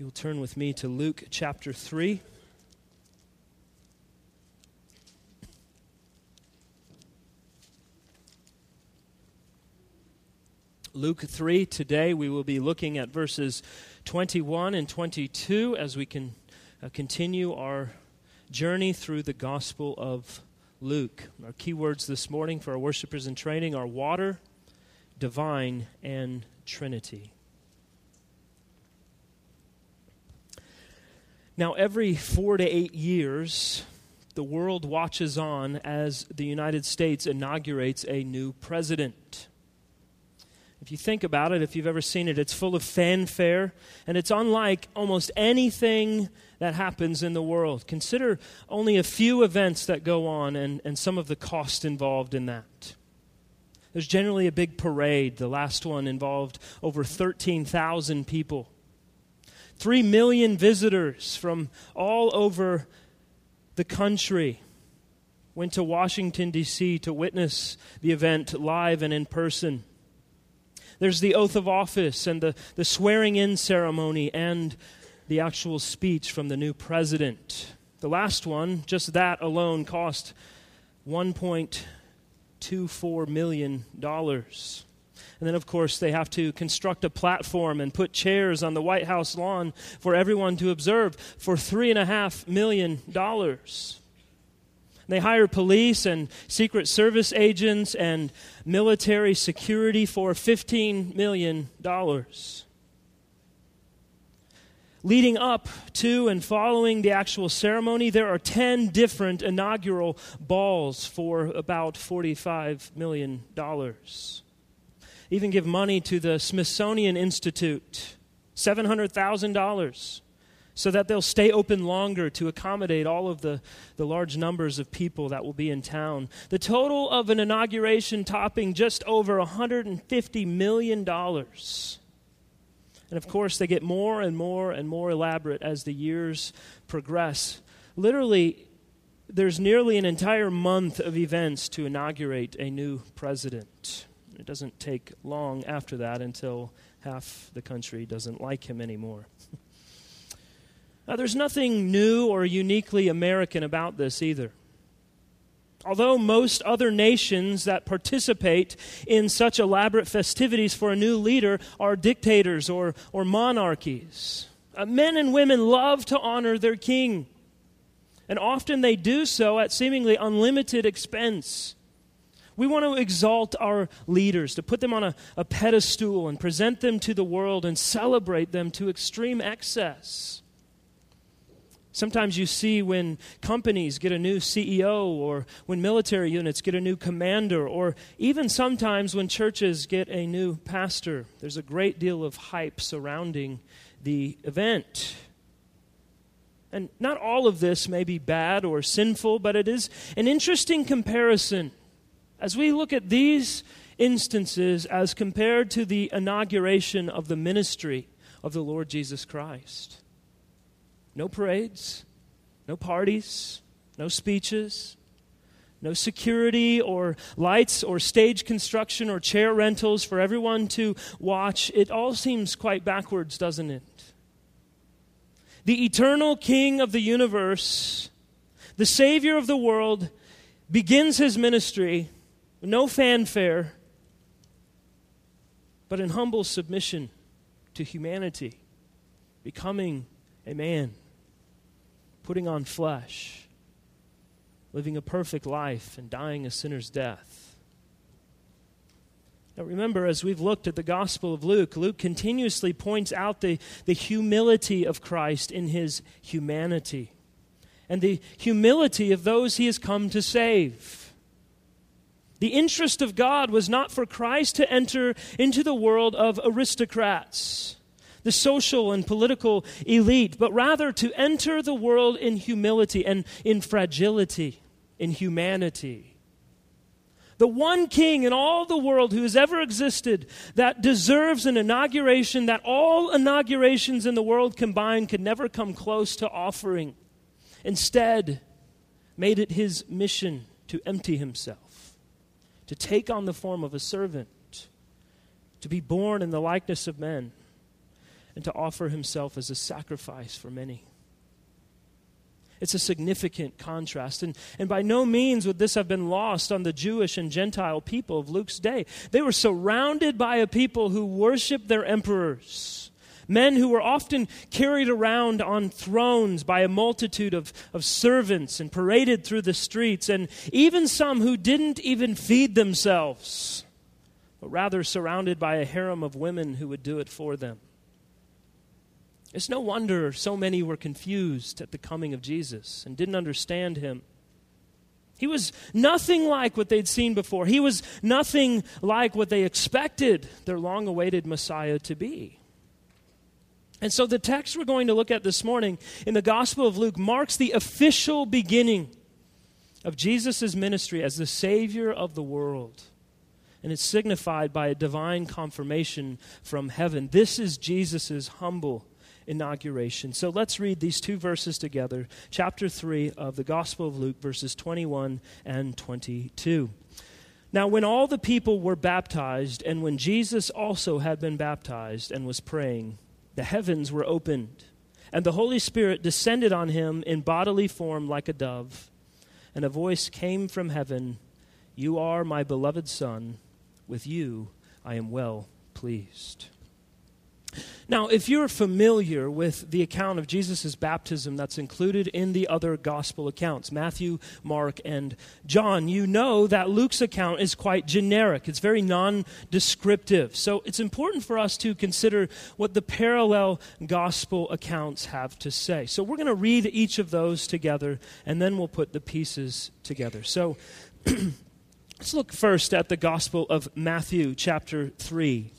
You'll turn with me to Luke chapter 3. Luke 3. Today we will be looking at verses 21 and 22 as we can uh, continue our journey through the Gospel of Luke. Our key words this morning for our worshipers in training are water, divine, and Trinity. Now, every four to eight years, the world watches on as the United States inaugurates a new president. If you think about it, if you've ever seen it, it's full of fanfare, and it's unlike almost anything that happens in the world. Consider only a few events that go on and, and some of the cost involved in that. There's generally a big parade. The last one involved over 13,000 people. Three million visitors from all over the country went to Washington, D.C. to witness the event live and in person. There's the oath of office and the, the swearing in ceremony and the actual speech from the new president. The last one, just that alone, cost $1.24 million. And then, of course, they have to construct a platform and put chairs on the White House lawn for everyone to observe for $3.5 million. They hire police and Secret Service agents and military security for $15 million. Leading up to and following the actual ceremony, there are 10 different inaugural balls for about $45 million even give money to the Smithsonian Institute $700,000 so that they'll stay open longer to accommodate all of the, the large numbers of people that will be in town. The total of an inauguration topping just over $150 million. And of course, they get more and more and more elaborate as the years progress. Literally, there's nearly an entire month of events to inaugurate a new president. It doesn't take long after that until half the country doesn't like him anymore. now, there's nothing new or uniquely American about this either. Although most other nations that participate in such elaborate festivities for a new leader are dictators or, or monarchies, uh, men and women love to honor their king. And often they do so at seemingly unlimited expense. We want to exalt our leaders, to put them on a, a pedestal and present them to the world and celebrate them to extreme excess. Sometimes you see when companies get a new CEO, or when military units get a new commander, or even sometimes when churches get a new pastor, there's a great deal of hype surrounding the event. And not all of this may be bad or sinful, but it is an interesting comparison as we look at these instances as compared to the inauguration of the ministry of the Lord Jesus Christ, no parades, no parties, no speeches, no security or lights or stage construction or chair rentals for everyone to watch. It all seems quite backwards, doesn't it? The eternal King of the universe, the Savior of the world, begins his ministry no fanfare, but in humble submission to humanity, becoming a man, putting on flesh, living a perfect life, and dying a sinner's death. Now, remember, as we've looked at the Gospel of Luke, Luke continuously points out the, the humility of Christ in his humanity and the humility of those he has come to save. The interest of God was not for Christ to enter into the world of aristocrats, the social and political elite, but rather to enter the world in humility and in fragility, in humanity. The one king in all the world who has ever existed that deserves an inauguration that all inaugurations in the world combined could never come close to offering. Instead, made it his mission to empty himself to take on the form of a servant, to be born in the likeness of men, and to offer himself as a sacrifice for many. It's a significant contrast. And, and by no means would this have been lost on the Jewish and Gentile people of Luke's day. They were surrounded by a people who worshiped their emperors, men who were often carried around on thrones by a multitude of, of servants and paraded through the streets, and even some who didn't even feed themselves, but rather surrounded by a harem of women who would do it for them. It's no wonder so many were confused at the coming of Jesus and didn't understand him. He was nothing like what they'd seen before. He was nothing like what they expected their long awaited Messiah to be. And so the text we're going to look at this morning in the Gospel of Luke marks the official beginning of Jesus' ministry as the Savior of the world. And it's signified by a divine confirmation from heaven. This is Jesus' humble inauguration. So let's read these two verses together. Chapter 3 of the Gospel of Luke, verses 21 and 22. Now, when all the people were baptized, and when Jesus also had been baptized and was praying, the heavens were opened, and the Holy Spirit descended on him in bodily form like a dove. And a voice came from heaven You are my beloved Son, with you I am well pleased. Now, if you're familiar with the account of Jesus' baptism that's included in the other gospel accounts, Matthew, Mark, and John, you know that Luke's account is quite generic. It's very non descriptive. So it's important for us to consider what the parallel gospel accounts have to say. So we're going to read each of those together, and then we'll put the pieces together. So let's look first at the gospel of Matthew, chapter 3.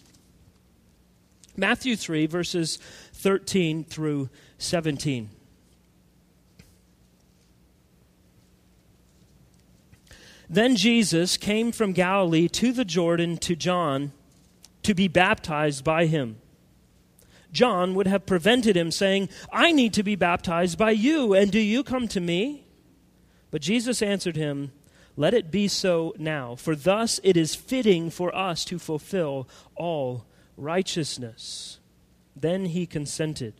Matthew 3, verses 13 through 17. Then Jesus came from Galilee to the Jordan to John to be baptized by him. John would have prevented him, saying, I need to be baptized by you, and do you come to me? But Jesus answered him, Let it be so now, for thus it is fitting for us to fulfill all righteousness. Then he consented.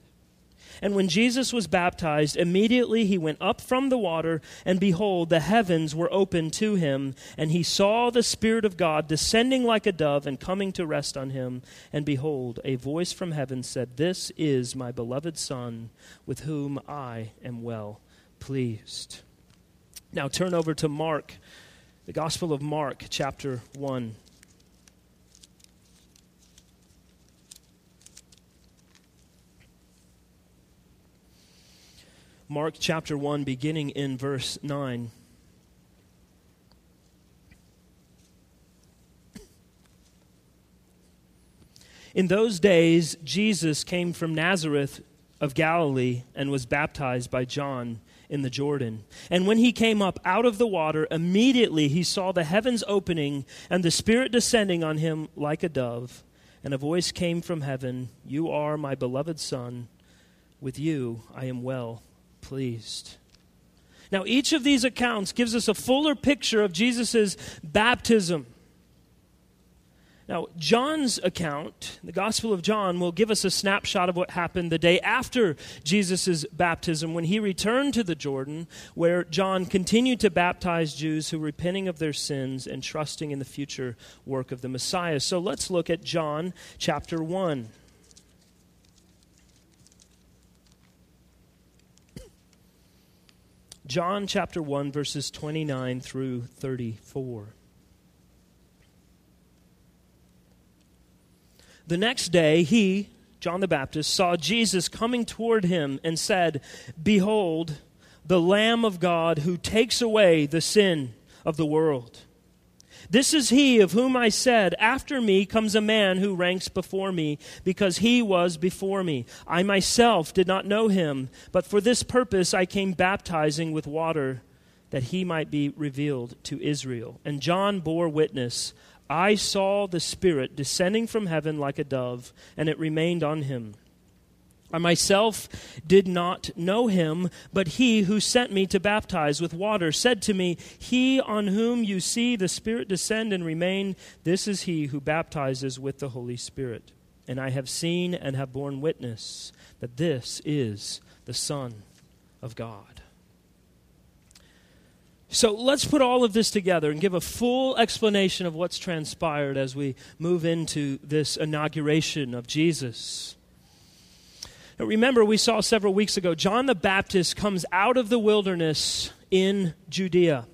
And when Jesus was baptized, immediately he went up from the water, and behold, the heavens were opened to him, and he saw the Spirit of God descending like a dove and coming to rest on him. And behold, a voice from heaven said, This is my beloved Son, with whom I am well pleased. Now turn over to Mark, the Gospel of Mark, chapter 1. Mark chapter 1, beginning in verse 9. In those days, Jesus came from Nazareth of Galilee and was baptized by John in the Jordan. And when he came up out of the water, immediately he saw the heavens opening and the Spirit descending on him like a dove. And a voice came from heaven You are my beloved Son. With you I am well pleased. Now, each of these accounts gives us a fuller picture of Jesus' baptism. Now, John's account, the Gospel of John, will give us a snapshot of what happened the day after Jesus' baptism when he returned to the Jordan, where John continued to baptize Jews who were repenting of their sins and trusting in the future work of the Messiah. So let's look at John chapter 1. John chapter 1, verses 29 through 34. The next day, he, John the Baptist, saw Jesus coming toward him and said, Behold, the Lamb of God who takes away the sin of the world. This is he of whom I said, After me comes a man who ranks before me, because he was before me. I myself did not know him, but for this purpose I came baptizing with water, that he might be revealed to Israel. And John bore witness I saw the Spirit descending from heaven like a dove, and it remained on him. I myself did not know him, but he who sent me to baptize with water said to me, He on whom you see the Spirit descend and remain, this is he who baptizes with the Holy Spirit. and I have seen and have borne witness that this is the Son of God. So let's put all of this together and give a full explanation of what's transpired as we move into this inauguration of Jesus. Remember, we saw several weeks ago, John the Baptist comes out of the wilderness in Judea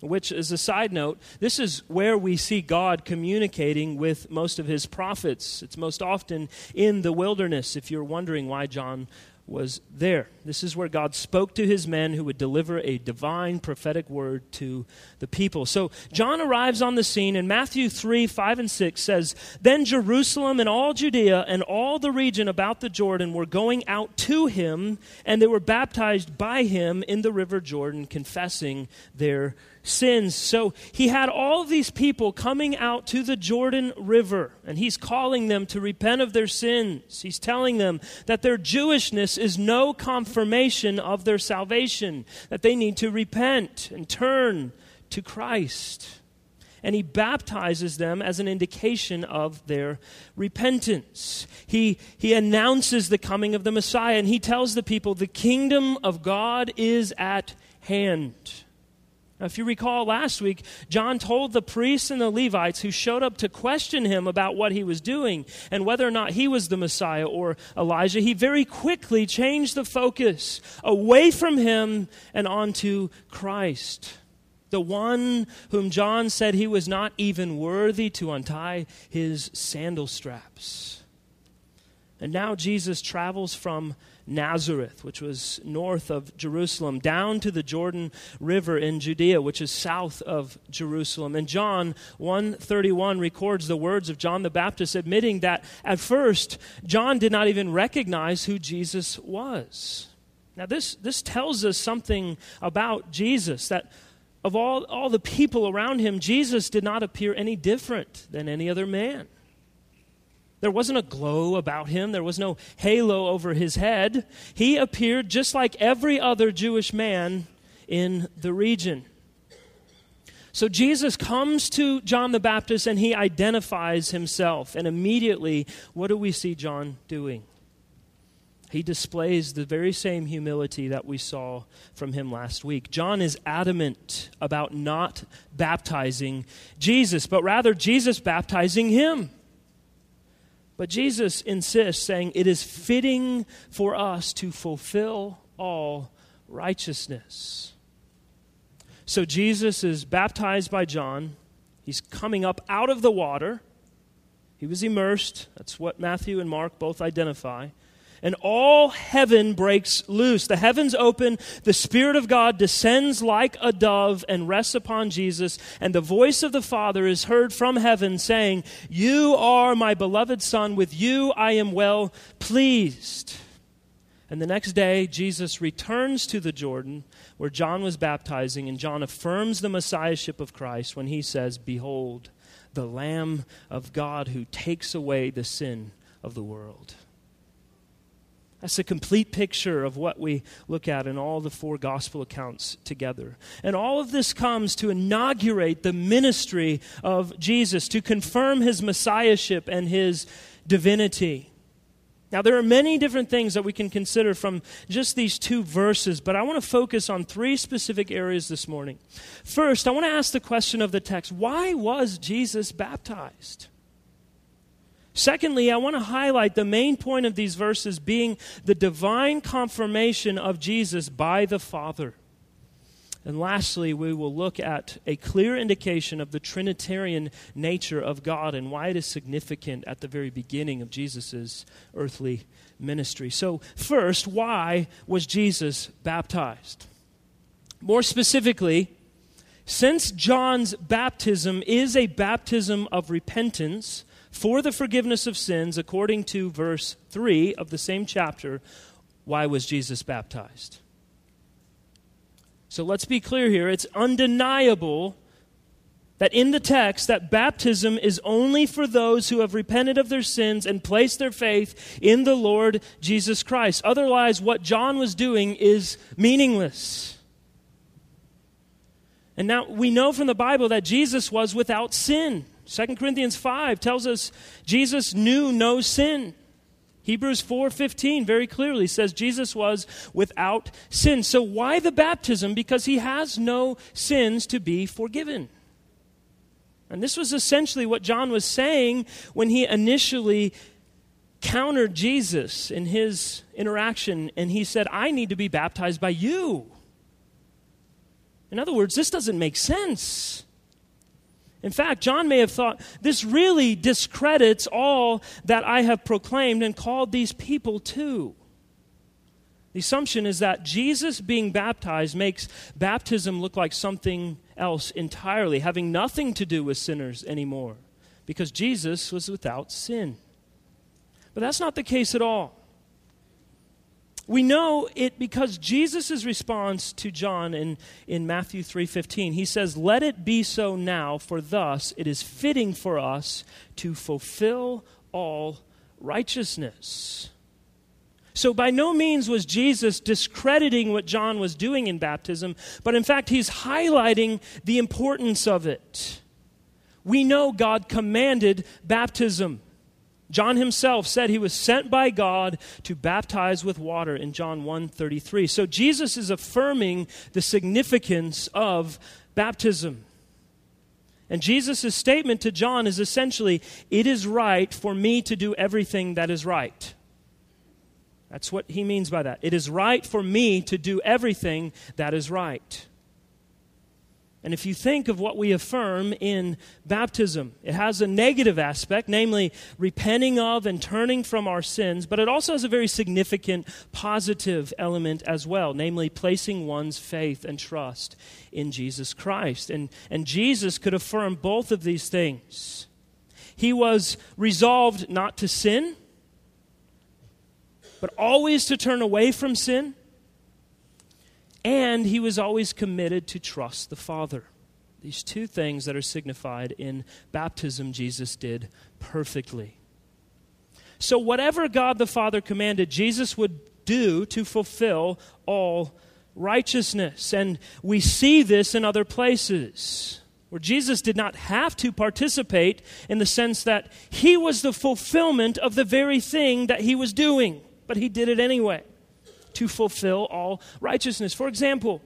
which, as a side note, this is where we see God communicating with most of his prophets. It's most often in the wilderness, if you're wondering why John was there. This is where God spoke to his men who would deliver a divine prophetic word to the people. So John arrives on the scene, and Matthew 3 5 and 6 says, Then Jerusalem and all Judea and all the region about the Jordan were going out to him, and they were baptized by him in the river Jordan, confessing their sins. So he had all these people coming out to the Jordan River, and he's calling them to repent of their sins. He's telling them that their Jewishness is no confirmation of their salvation, that they need to repent and turn to Christ. And he baptizes them as an indication of their repentance. He, he announces the coming of the Messiah, and he tells the people, The kingdom of God is at hand. Now, if you recall last week, John told the priests and the Levites who showed up to question him about what he was doing and whether or not he was the Messiah or Elijah, he very quickly changed the focus away from him and onto Christ. The one whom John said he was not even worthy to untie his sandal straps. And now Jesus travels from Nazareth, which was north of Jerusalem, down to the Jordan River in Judea, which is south of Jerusalem. And John 131 records the words of John the Baptist admitting that at first John did not even recognize who Jesus was. Now this this tells us something about Jesus that of all, all the people around him, Jesus did not appear any different than any other man. There wasn't a glow about him, there was no halo over his head. He appeared just like every other Jewish man in the region. So Jesus comes to John the Baptist and he identifies himself. And immediately, what do we see John doing? He displays the very same humility that we saw from him last week. John is adamant about not baptizing Jesus, but rather Jesus baptizing him. But Jesus insists, saying, It is fitting for us to fulfill all righteousness. So Jesus is baptized by John. He's coming up out of the water. He was immersed. That's what Matthew and Mark both identify and all heaven breaks loose. The heavens open, the Spirit of God descends like a dove and rests upon Jesus, and the voice of the Father is heard from heaven saying, You are my beloved Son, with you I am well pleased. And the next day, Jesus returns to the Jordan where John was baptizing, and John affirms the Messiahship of Christ when he says, Behold, the Lamb of God who takes away the sin of the world. That's a complete picture of what we look at in all the four gospel accounts together. And all of this comes to inaugurate the ministry of Jesus, to confirm his messiahship and his divinity. Now, there are many different things that we can consider from just these two verses, but I want to focus on three specific areas this morning. First, I want to ask the question of the text why was Jesus baptized? Secondly, I want to highlight the main point of these verses being the divine confirmation of Jesus by the Father. And lastly, we will look at a clear indication of the Trinitarian nature of God and why it is significant at the very beginning of Jesus' earthly ministry. So, first, why was Jesus baptized? More specifically, since John's baptism is a baptism of repentance, for the forgiveness of sins, according to verse 3 of the same chapter, why was Jesus baptized? So let's be clear here. It's undeniable that in the text that baptism is only for those who have repented of their sins and placed their faith in the Lord Jesus Christ. Otherwise, what John was doing is meaningless. And now we know from the Bible that Jesus was without sin. 2 Corinthians 5 tells us Jesus knew no sin. Hebrews 4:15 very clearly says Jesus was without sin. So why the baptism? Because he has no sins to be forgiven. And this was essentially what John was saying when he initially countered Jesus in his interaction and he said, "I need to be baptized by you." In other words, this doesn't make sense. In fact, John may have thought, this really discredits all that I have proclaimed and called these people to. The assumption is that Jesus being baptized makes baptism look like something else entirely, having nothing to do with sinners anymore, because Jesus was without sin. But that's not the case at all. We know it because Jesus' response to John in, in Matthew 3:15. He says, "Let it be so now, for thus it is fitting for us to fulfill all righteousness." So, by no means was Jesus discrediting what John was doing in baptism, but in fact, he's highlighting the importance of it. We know God commanded baptism. John himself said he was sent by God to baptize with water in John 1:33. So Jesus is affirming the significance of baptism. And Jesus' statement to John is essentially, it is right for me to do everything that is right. That's what he means by that. It is right for me to do everything that is right. And if you think of what we affirm in baptism, it has a negative aspect, namely repenting of and turning from our sins, but it also has a very significant positive element as well, namely placing one's faith and trust in Jesus Christ. And, and Jesus could affirm both of these things. He was resolved not to sin, but always to turn away from sin and he was always committed to trust the Father. These two things that are signified in baptism, Jesus did perfectly. So, whatever God the Father commanded, Jesus would do to fulfill all righteousness. And we see this in other places where Jesus did not have to participate in the sense that he was the fulfillment of the very thing that he was doing, but he did it anyway to fulfill all righteousness. For example,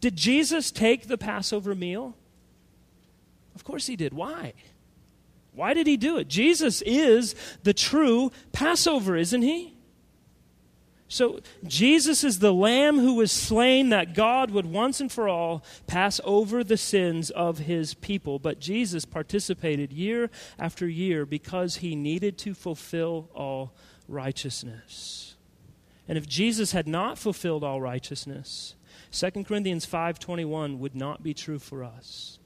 did Jesus take the Passover meal? Of course he did. Why? Why did he do it? Jesus is the true Passover, isn't he? So, Jesus is the lamb who was slain that God would once and for all pass over the sins of his people. But Jesus participated year after year because he needed to fulfill all righteousness. And if Jesus had not fulfilled all righteousness, 2 Corinthians 5:21 would not be true for us.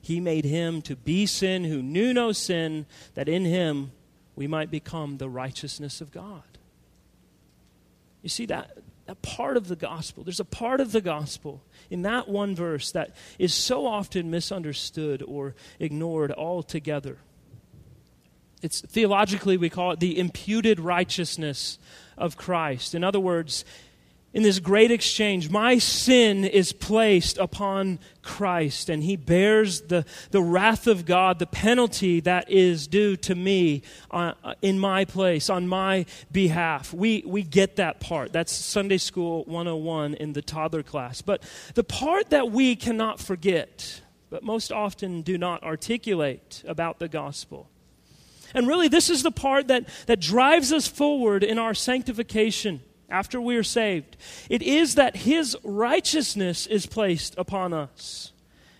He made him to be sin who knew no sin that in him we might become the righteousness of God. You see that that part of the gospel. There's a part of the gospel in that one verse that is so often misunderstood or ignored altogether. It's theologically we call it the imputed righteousness of Christ. In other words, in this great exchange, my sin is placed upon Christ, and he bears the, the wrath of God, the penalty that is due to me uh, in my place, on my behalf. We, we get that part. That's Sunday School 101 in the toddler class. But the part that we cannot forget, but most often do not articulate about the gospel, and really, this is the part that, that drives us forward in our sanctification after we are saved. It is that His righteousness is placed upon us.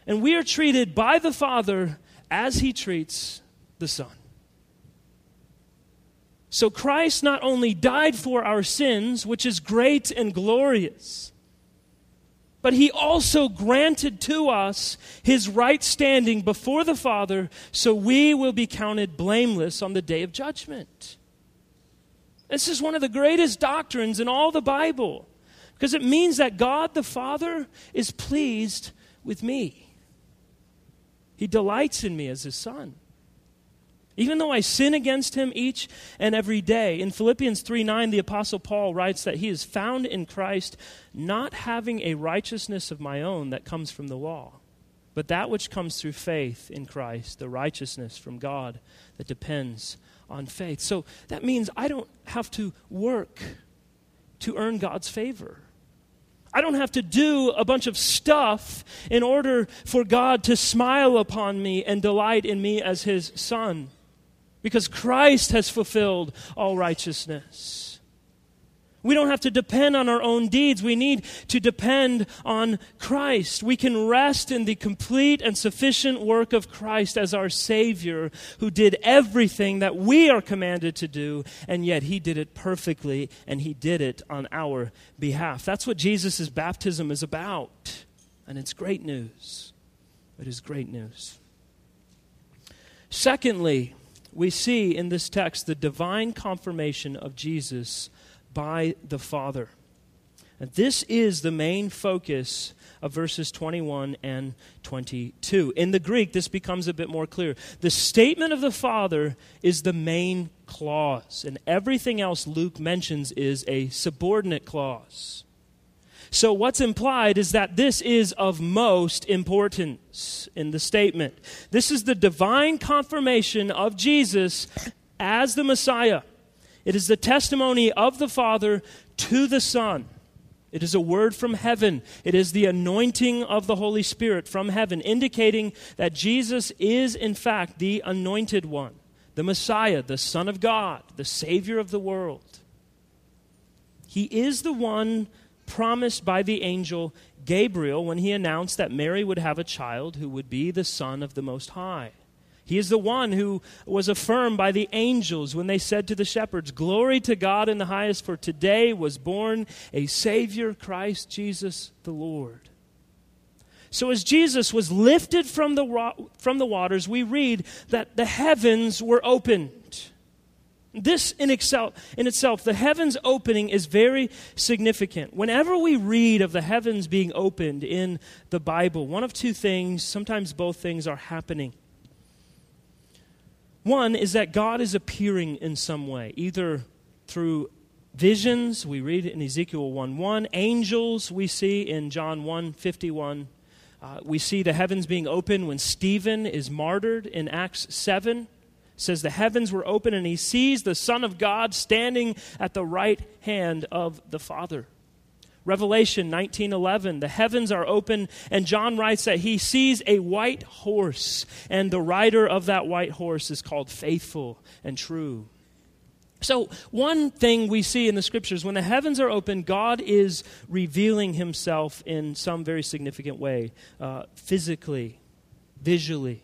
And we are treated by the Father as He treats the Son. So Christ not only died for our sins, which is great and glorious, but he also granted to us his right standing before the Father so we will be counted blameless on the day of judgment. This is one of the greatest doctrines in all the Bible because it means that God the Father is pleased with me. He delights in me as his son even though I sin against him each and every day. In Philippians 3 9, the Apostle Paul writes that he is found in Christ not having a righteousness of my own that comes from the law, but that which comes through faith in Christ, the righteousness from God that depends on faith. So that means I don't have to work to earn God's favor. I don't have to do a bunch of stuff in order for God to smile upon me and delight in me as his son. Because Christ has fulfilled all righteousness. We don't have to depend on our own deeds. We need to depend on Christ. We can rest in the complete and sufficient work of Christ as our Savior, who did everything that we are commanded to do, and yet He did it perfectly, and He did it on our behalf. That's what Jesus' baptism is about. And it's great news. It is great news. Secondly, we see in this text the divine confirmation of Jesus by the Father. And this is the main focus of verses 21 and 22. In the Greek, this becomes a bit more clear. The statement of the Father is the main clause, and everything else Luke mentions is a subordinate clause. So, what's implied is that this is of most importance in the statement. This is the divine confirmation of Jesus as the Messiah. It is the testimony of the Father to the Son. It is a word from heaven. It is the anointing of the Holy Spirit from heaven, indicating that Jesus is, in fact, the anointed one, the Messiah, the Son of God, the Savior of the world. He is the one promised by the angel Gabriel when he announced that Mary would have a child who would be the Son of the Most High. He is the one who was affirmed by the angels when they said to the shepherds, Glory to God in the highest, for today was born a Savior, Christ Jesus the Lord. So, as Jesus was lifted from the, from the waters, we read that the heavens were opened. This in itself, in itself, the heavens opening is very significant. Whenever we read of the heavens being opened in the Bible, one of two things, sometimes both things, are happening. One is that God is appearing in some way, either through visions, we read in Ezekiel 1 1, angels, we see in John 1 51. Uh, we see the heavens being open when Stephen is martyred in Acts 7. Says the heavens were open and he sees the Son of God standing at the right hand of the Father. Revelation 19:11 the heavens are open and John writes that he sees a white horse and the rider of that white horse is called faithful and true. So, one thing we see in the scriptures when the heavens are open, God is revealing himself in some very significant way, uh, physically, visually.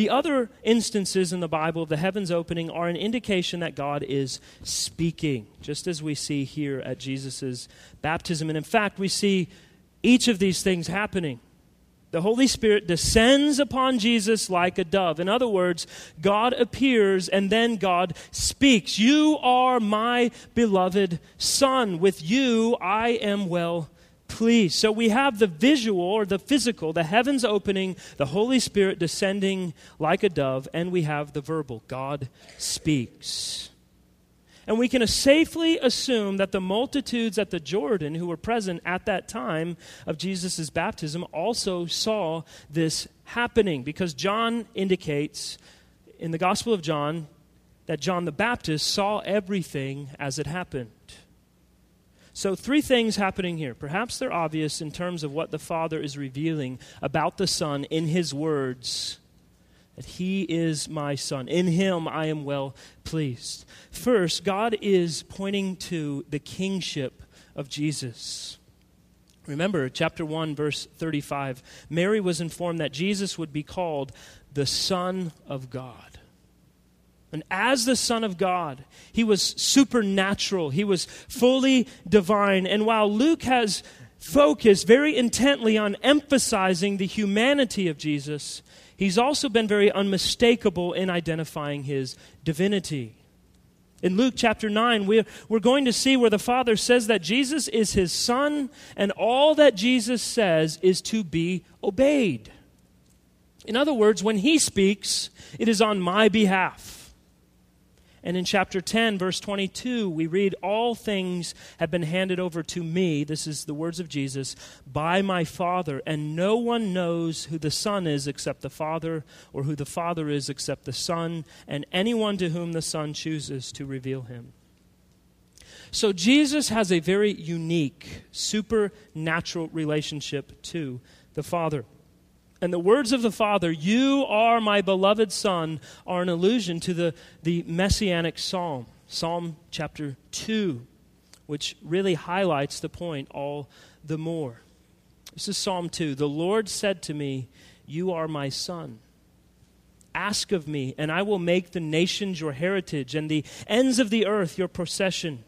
The other instances in the Bible of the heavens opening are an indication that God is speaking, just as we see here at Jesus' baptism. And in fact, we see each of these things happening. The Holy Spirit descends upon Jesus like a dove. In other words, God appears and then God speaks. You are my beloved Son. With you I am well pleased. So we have the visual or the physical, the heavens opening, the Holy Spirit descending like a dove, and we have the verbal. God speaks. And we can safely assume that the multitudes at the Jordan who were present at that time of Jesus' baptism also saw this happening because John indicates in the Gospel of John that John the Baptist saw everything as it happened. So, three things happening here. Perhaps they're obvious in terms of what the Father is revealing about the Son in His words that He is my Son. In Him I am well pleased. First, God is pointing to the kingship of Jesus. Remember, chapter 1, verse 35 Mary was informed that Jesus would be called the Son of God. And as the Son of God, he was supernatural, he was fully divine. And while Luke has focused very intently on emphasizing the humanity of Jesus, he's also been very unmistakable in identifying his divinity. In Luke chapter 9, we're, we're going to see where the Father says that Jesus is his Son, and all that Jesus says is to be obeyed. In other words, when he speaks, it is on my behalf. And in chapter 10, verse 22, we read, All things have been handed over to me, this is the words of Jesus, by my Father, and no one knows who the Son is except the Father, or who the Father is except the Son, and anyone to whom the Son chooses to reveal him. So Jesus has a very unique, supernatural relationship to the Father. And the words of the Father, You are my beloved Son, are an allusion to the, the messianic psalm, Psalm chapter 2, which really highlights the point all the more. This is Psalm 2. The Lord said to me, You are my Son. Ask of me, and I will make the nations your heritage, and the ends of the earth your possession.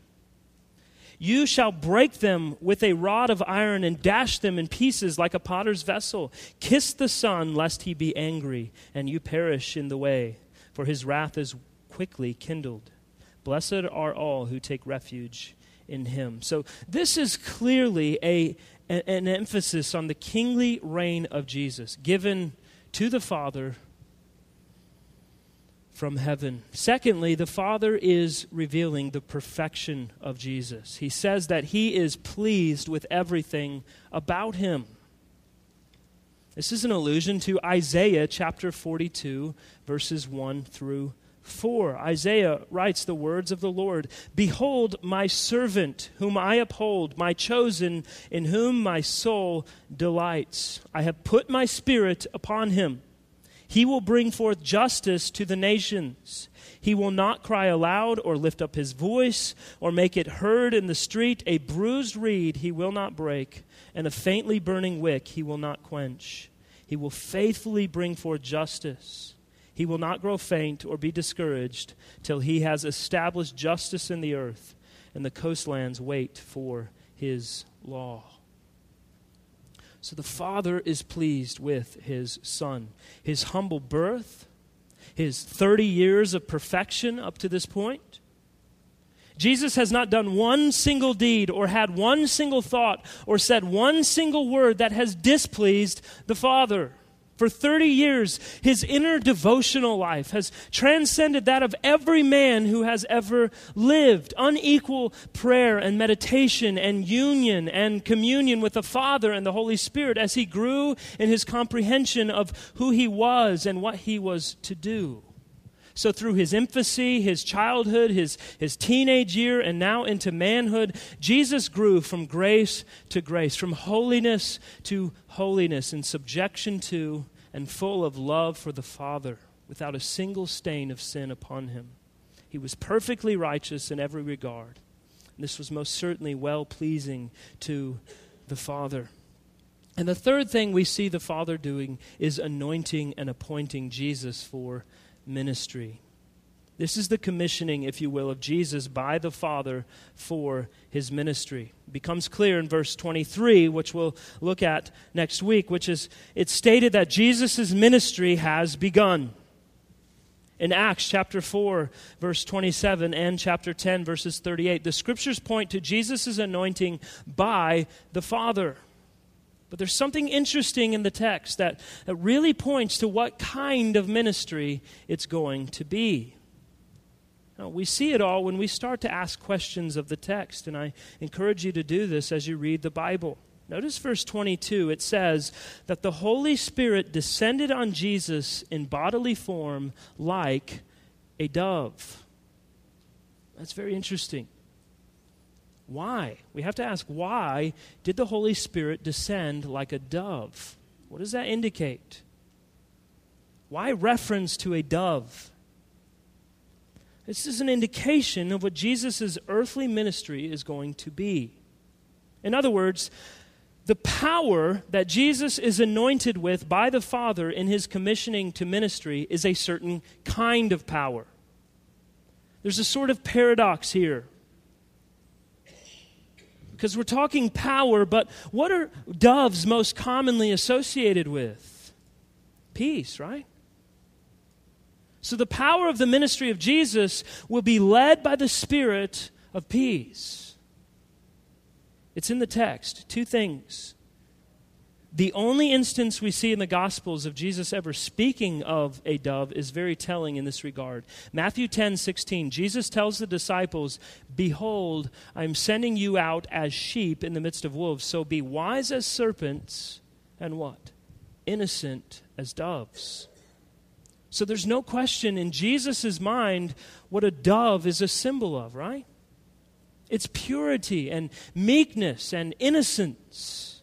You shall break them with a rod of iron and dash them in pieces like a potter's vessel. Kiss the Son, lest he be angry, and you perish in the way, for his wrath is quickly kindled. Blessed are all who take refuge in him. So, this is clearly a, an emphasis on the kingly reign of Jesus, given to the Father from heaven. Secondly, the Father is revealing the perfection of Jesus. He says that he is pleased with everything about him. This is an allusion to Isaiah chapter 42, verses 1 through 4. Isaiah writes the words of the Lord Behold, my servant, whom I uphold, my chosen, in whom my soul delights. I have put my spirit upon him he will bring forth justice to the nations. He will not cry aloud or lift up his voice or make it heard in the street. A bruised reed he will not break, and a faintly burning wick he will not quench. He will faithfully bring forth justice. He will not grow faint or be discouraged till he has established justice in the earth, and the coastlands wait for his law. So the Father is pleased with his Son. His humble birth, his 30 years of perfection up to this point. Jesus has not done one single deed or had one single thought or said one single word that has displeased the Father. For 30 years, his inner devotional life has transcended that of every man who has ever lived. Unequal prayer and meditation and union and communion with the Father and the Holy Spirit as he grew in his comprehension of who he was and what he was to do. So, through his infancy, his childhood, his, his teenage year, and now into manhood, Jesus grew from grace to grace, from holiness to holiness, in subjection to and full of love for the Father, without a single stain of sin upon him. He was perfectly righteous in every regard. This was most certainly well pleasing to the Father. And the third thing we see the Father doing is anointing and appointing Jesus for ministry. This is the commissioning, if you will, of Jesus by the Father for his ministry. It becomes clear in verse 23, which we'll look at next week, which is it's stated that Jesus' ministry has begun. In Acts chapter 4, verse 27, and chapter 10, verses 38, the scriptures point to Jesus' anointing by the Father. But there's something interesting in the text that, that really points to what kind of ministry it's going to be. Now, we see it all when we start to ask questions of the text, and I encourage you to do this as you read the Bible. Notice verse 22. It says that the Holy Spirit descended on Jesus in bodily form like a dove. That's very interesting. Why? We have to ask why did the Holy Spirit descend like a dove? What does that indicate? Why reference to a dove? This is an indication of what Jesus' earthly ministry is going to be. In other words, the power that Jesus is anointed with by the Father in his commissioning to ministry is a certain kind of power. There's a sort of paradox here. Because we're talking power, but what are doves most commonly associated with? Peace, right? So the power of the ministry of Jesus will be led by the Spirit of peace. It's in the text. Two things. The only instance we see in the Gospels of Jesus ever speaking of a dove is very telling in this regard. Matthew 10 16, Jesus tells the disciples, Behold, I'm sending you out as sheep in the midst of wolves, so be wise as serpents and what? Innocent as doves. So there's no question in Jesus' mind what a dove is a symbol of, right? It's purity and meekness and innocence.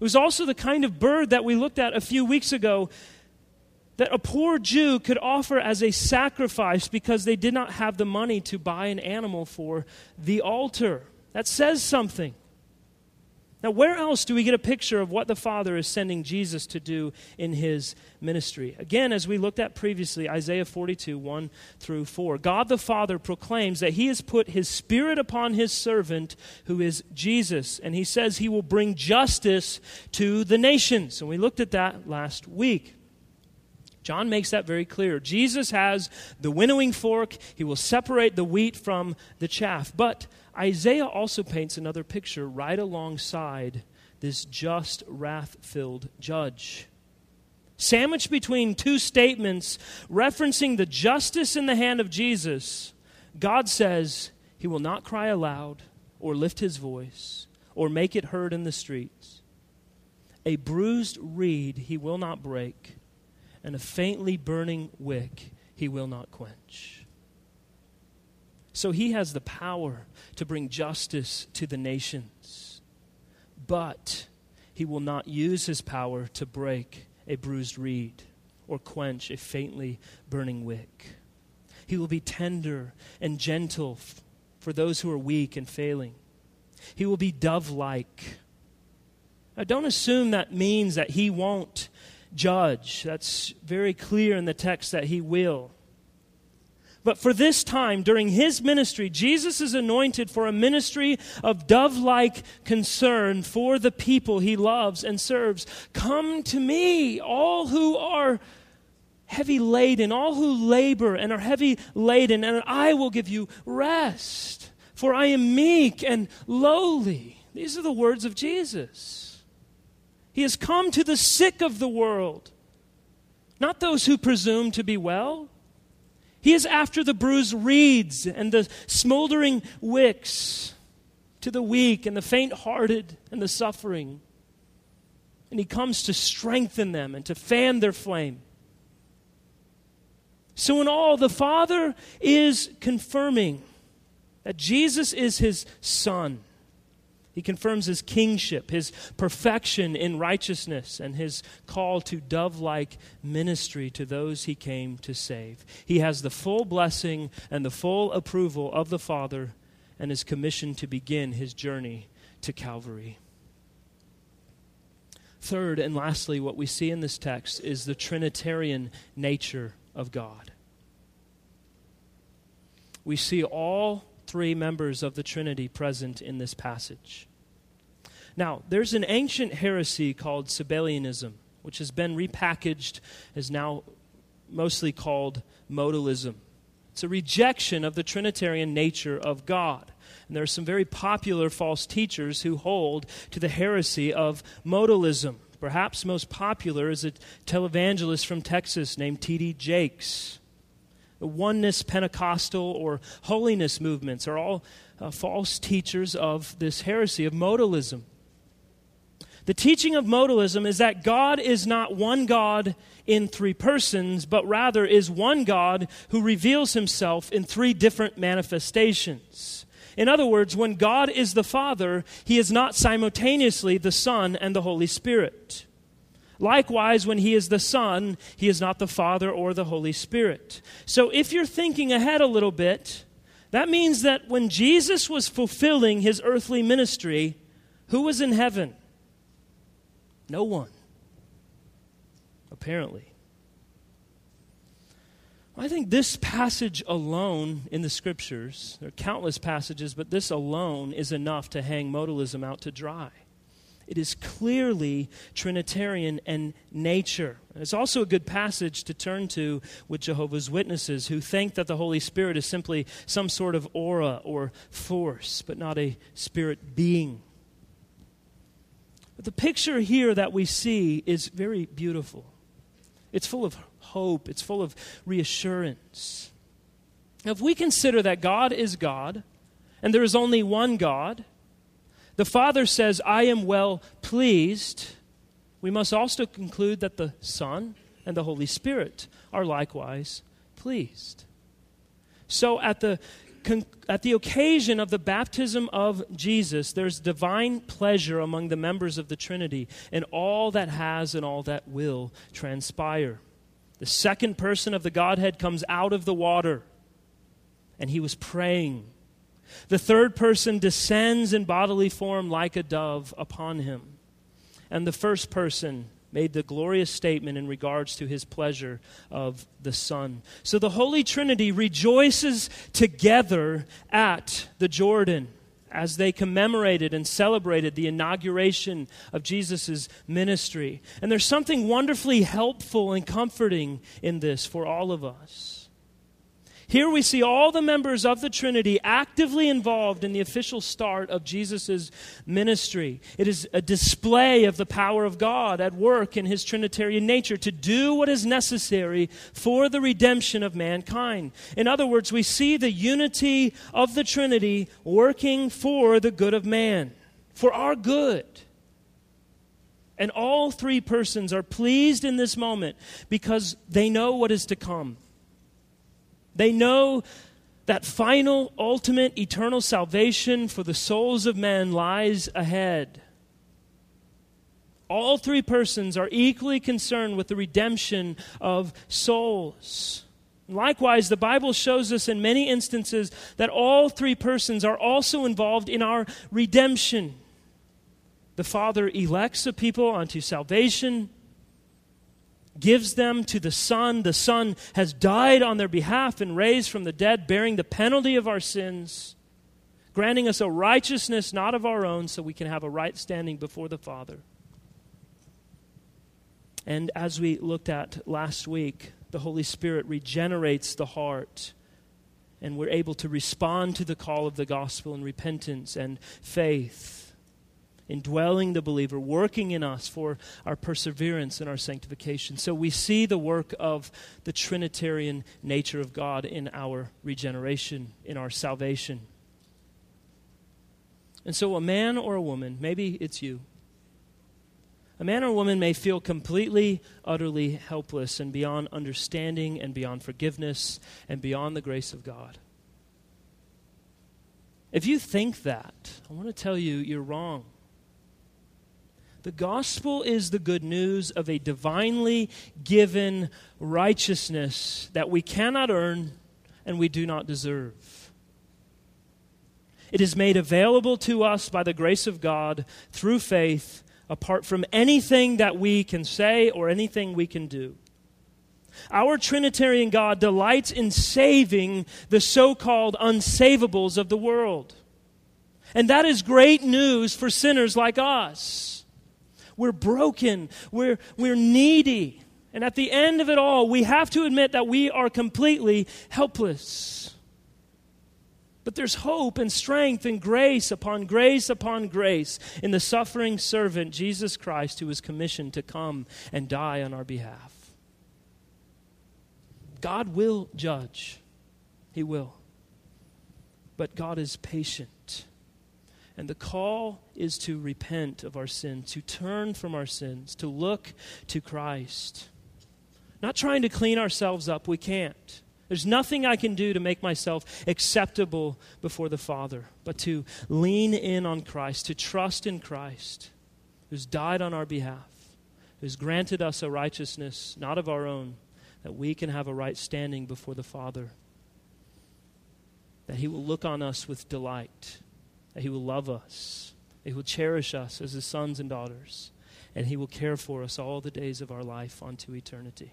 It was also the kind of bird that we looked at a few weeks ago that a poor Jew could offer as a sacrifice because they did not have the money to buy an animal for the altar. That says something. Now, where else do we get a picture of what the Father is sending Jesus to do in his ministry? Again, as we looked at previously, Isaiah 42, 1 through 4. God the Father proclaims that he has put his Spirit upon his servant, who is Jesus, and he says he will bring justice to the nations. And we looked at that last week. John makes that very clear. Jesus has the winnowing fork, he will separate the wheat from the chaff. But Isaiah also paints another picture right alongside this just, wrath filled judge. Sandwiched between two statements referencing the justice in the hand of Jesus, God says he will not cry aloud or lift his voice or make it heard in the streets. A bruised reed he will not break, and a faintly burning wick he will not quench. So he has the power to bring justice to the nations. But he will not use his power to break a bruised reed or quench a faintly burning wick. He will be tender and gentle f- for those who are weak and failing. He will be dove like. Now, don't assume that means that he won't judge. That's very clear in the text that he will. But for this time, during his ministry, Jesus is anointed for a ministry of dove like concern for the people he loves and serves. Come to me, all who are heavy laden, all who labor and are heavy laden, and I will give you rest. For I am meek and lowly. These are the words of Jesus. He has come to the sick of the world, not those who presume to be well. He is after the bruised reeds and the smoldering wicks, to the weak and the faint hearted and the suffering. And he comes to strengthen them and to fan their flame. So, in all, the Father is confirming that Jesus is his Son. He confirms his kingship, his perfection in righteousness, and his call to dove like ministry to those he came to save. He has the full blessing and the full approval of the Father and is commissioned to begin his journey to Calvary. Third and lastly, what we see in this text is the Trinitarian nature of God. We see all three members of the Trinity present in this passage. Now, there's an ancient heresy called Sabellianism, which has been repackaged as now mostly called modalism. It's a rejection of the Trinitarian nature of God. And there are some very popular false teachers who hold to the heresy of modalism. Perhaps most popular is a televangelist from Texas named T.D. Jakes oneness Pentecostal or holiness movements are all uh, false teachers of this heresy of modalism. The teaching of modalism is that God is not one God in three persons, but rather is one God who reveals himself in three different manifestations. In other words, when God is the Father, he is not simultaneously the Son and the Holy Spirit. Likewise, when he is the Son, he is not the Father or the Holy Spirit. So if you're thinking ahead a little bit, that means that when Jesus was fulfilling his earthly ministry, who was in heaven? No one. Apparently. I think this passage alone in the scriptures, there are countless passages, but this alone is enough to hang modalism out to dry. It is clearly Trinitarian in nature. It's also a good passage to turn to with Jehovah's Witnesses who think that the Holy Spirit is simply some sort of aura or force, but not a spirit being. But the picture here that we see is very beautiful. It's full of hope, it's full of reassurance. If we consider that God is God and there is only one God, the Father says, I am well pleased. We must also conclude that the Son and the Holy Spirit are likewise pleased. So at the at the occasion of the baptism of Jesus, there's divine pleasure among the members of the Trinity in all that has and all that will transpire. The second person of the Godhead comes out of the water, and he was praying. The third person descends in bodily form like a dove upon him. And the first person made the glorious statement in regards to his pleasure of the Son. So the Holy Trinity rejoices together at the Jordan as they commemorated and celebrated the inauguration of Jesus' ministry. And there's something wonderfully helpful and comforting in this for all of us. Here we see all the members of the Trinity actively involved in the official start of Jesus' ministry. It is a display of the power of God at work in his Trinitarian nature to do what is necessary for the redemption of mankind. In other words, we see the unity of the Trinity working for the good of man, for our good. And all three persons are pleased in this moment because they know what is to come. They know that final, ultimate, eternal salvation for the souls of men lies ahead. All three persons are equally concerned with the redemption of souls. Likewise, the Bible shows us in many instances that all three persons are also involved in our redemption. The Father elects a people unto salvation gives them to the Son. The Son has died on their behalf and raised from the dead, bearing the penalty of our sins, granting us a righteousness not of our own, so we can have a right standing before the Father. And as we looked at last week, the Holy Spirit regenerates the heart, and we're able to respond to the call of the gospel in repentance and faith indwelling the believer, working in us for our perseverance and our sanctification. So we see the work of the Trinitarian nature of God in our regeneration, in our salvation. And so a man or a woman, maybe it's you, a man or a woman may feel completely, utterly helpless and beyond understanding and beyond forgiveness and beyond the grace of God. If you think that, I want to tell you you're wrong. The gospel is the good news of a divinely given righteousness that we cannot earn and we do not deserve. It is made available to us by the grace of God through faith, apart from anything that we can say or anything we can do. Our Trinitarian God delights in saving the so called unsavables of the world. And that is great news for sinners like us. We're broken. We're, we're needy. And at the end of it all, we have to admit that we are completely helpless. But there's hope and strength and grace upon grace upon grace in the suffering servant, Jesus Christ, who was commissioned to come and die on our behalf. God will judge, He will. But God is patient. And the call is to repent of our sins, to turn from our sins, to look to Christ. Not trying to clean ourselves up, we can't. There's nothing I can do to make myself acceptable before the Father, but to lean in on Christ, to trust in Christ, who's died on our behalf, who's granted us a righteousness not of our own, that we can have a right standing before the Father, that He will look on us with delight that He will love us, He will cherish us as His sons and daughters, and He will care for us all the days of our life unto eternity.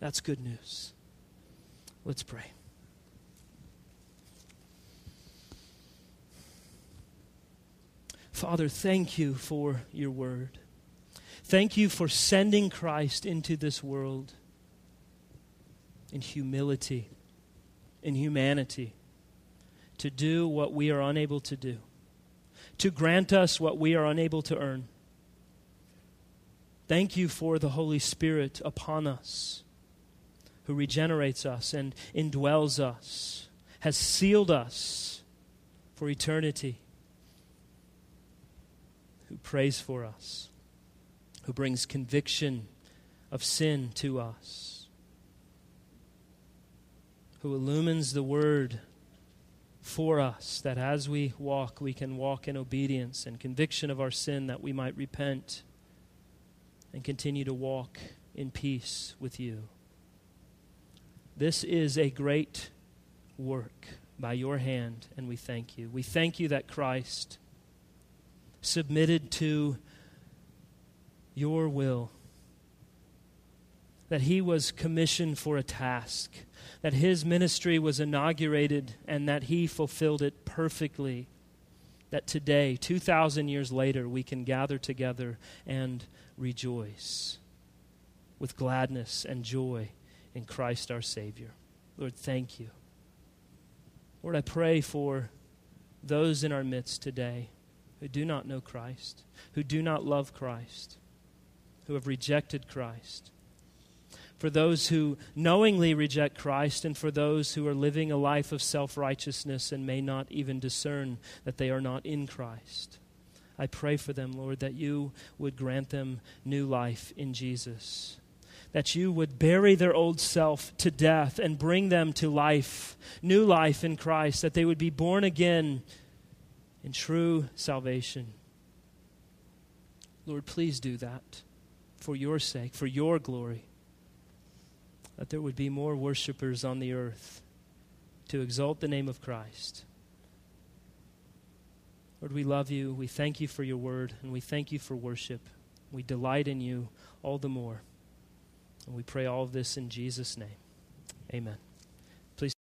That's good news. Let's pray. Father, thank you for your word. Thank you for sending Christ into this world in humility, in humanity, to do what we are unable to do to grant us what we are unable to earn, Thank you for the Holy Spirit upon us, who regenerates us and indwells us, has sealed us for eternity, who prays for us, who brings conviction of sin to us, who illumines the Word for us, that as we walk, we can walk in obedience and conviction of our sin, that we might repent and continue to walk in peace with you. This is a great work by your hand, and we thank you. We thank you that Christ submitted to your will, that he was commissioned for a task, that his ministry was inaugurated, and that he fulfilled it perfectly. That today, 2,000 years later, we can gather together and rejoice with gladness and joy in Christ our Savior. Lord, thank you. Lord, I pray for those in our midst today who do not know Christ, who do not love Christ, who have rejected Christ. For those who knowingly reject Christ, and for those who are living a life of self righteousness and may not even discern that they are not in Christ. I pray for them, Lord, that you would grant them new life in Jesus. That you would bury their old self to death and bring them to life, new life in Christ, that they would be born again in true salvation. Lord, please do that for your sake, for your glory. That there would be more worshipers on the earth to exalt the name of Christ. Lord, we love you. We thank you for your word, and we thank you for worship. We delight in you all the more. And we pray all of this in Jesus' name. Amen.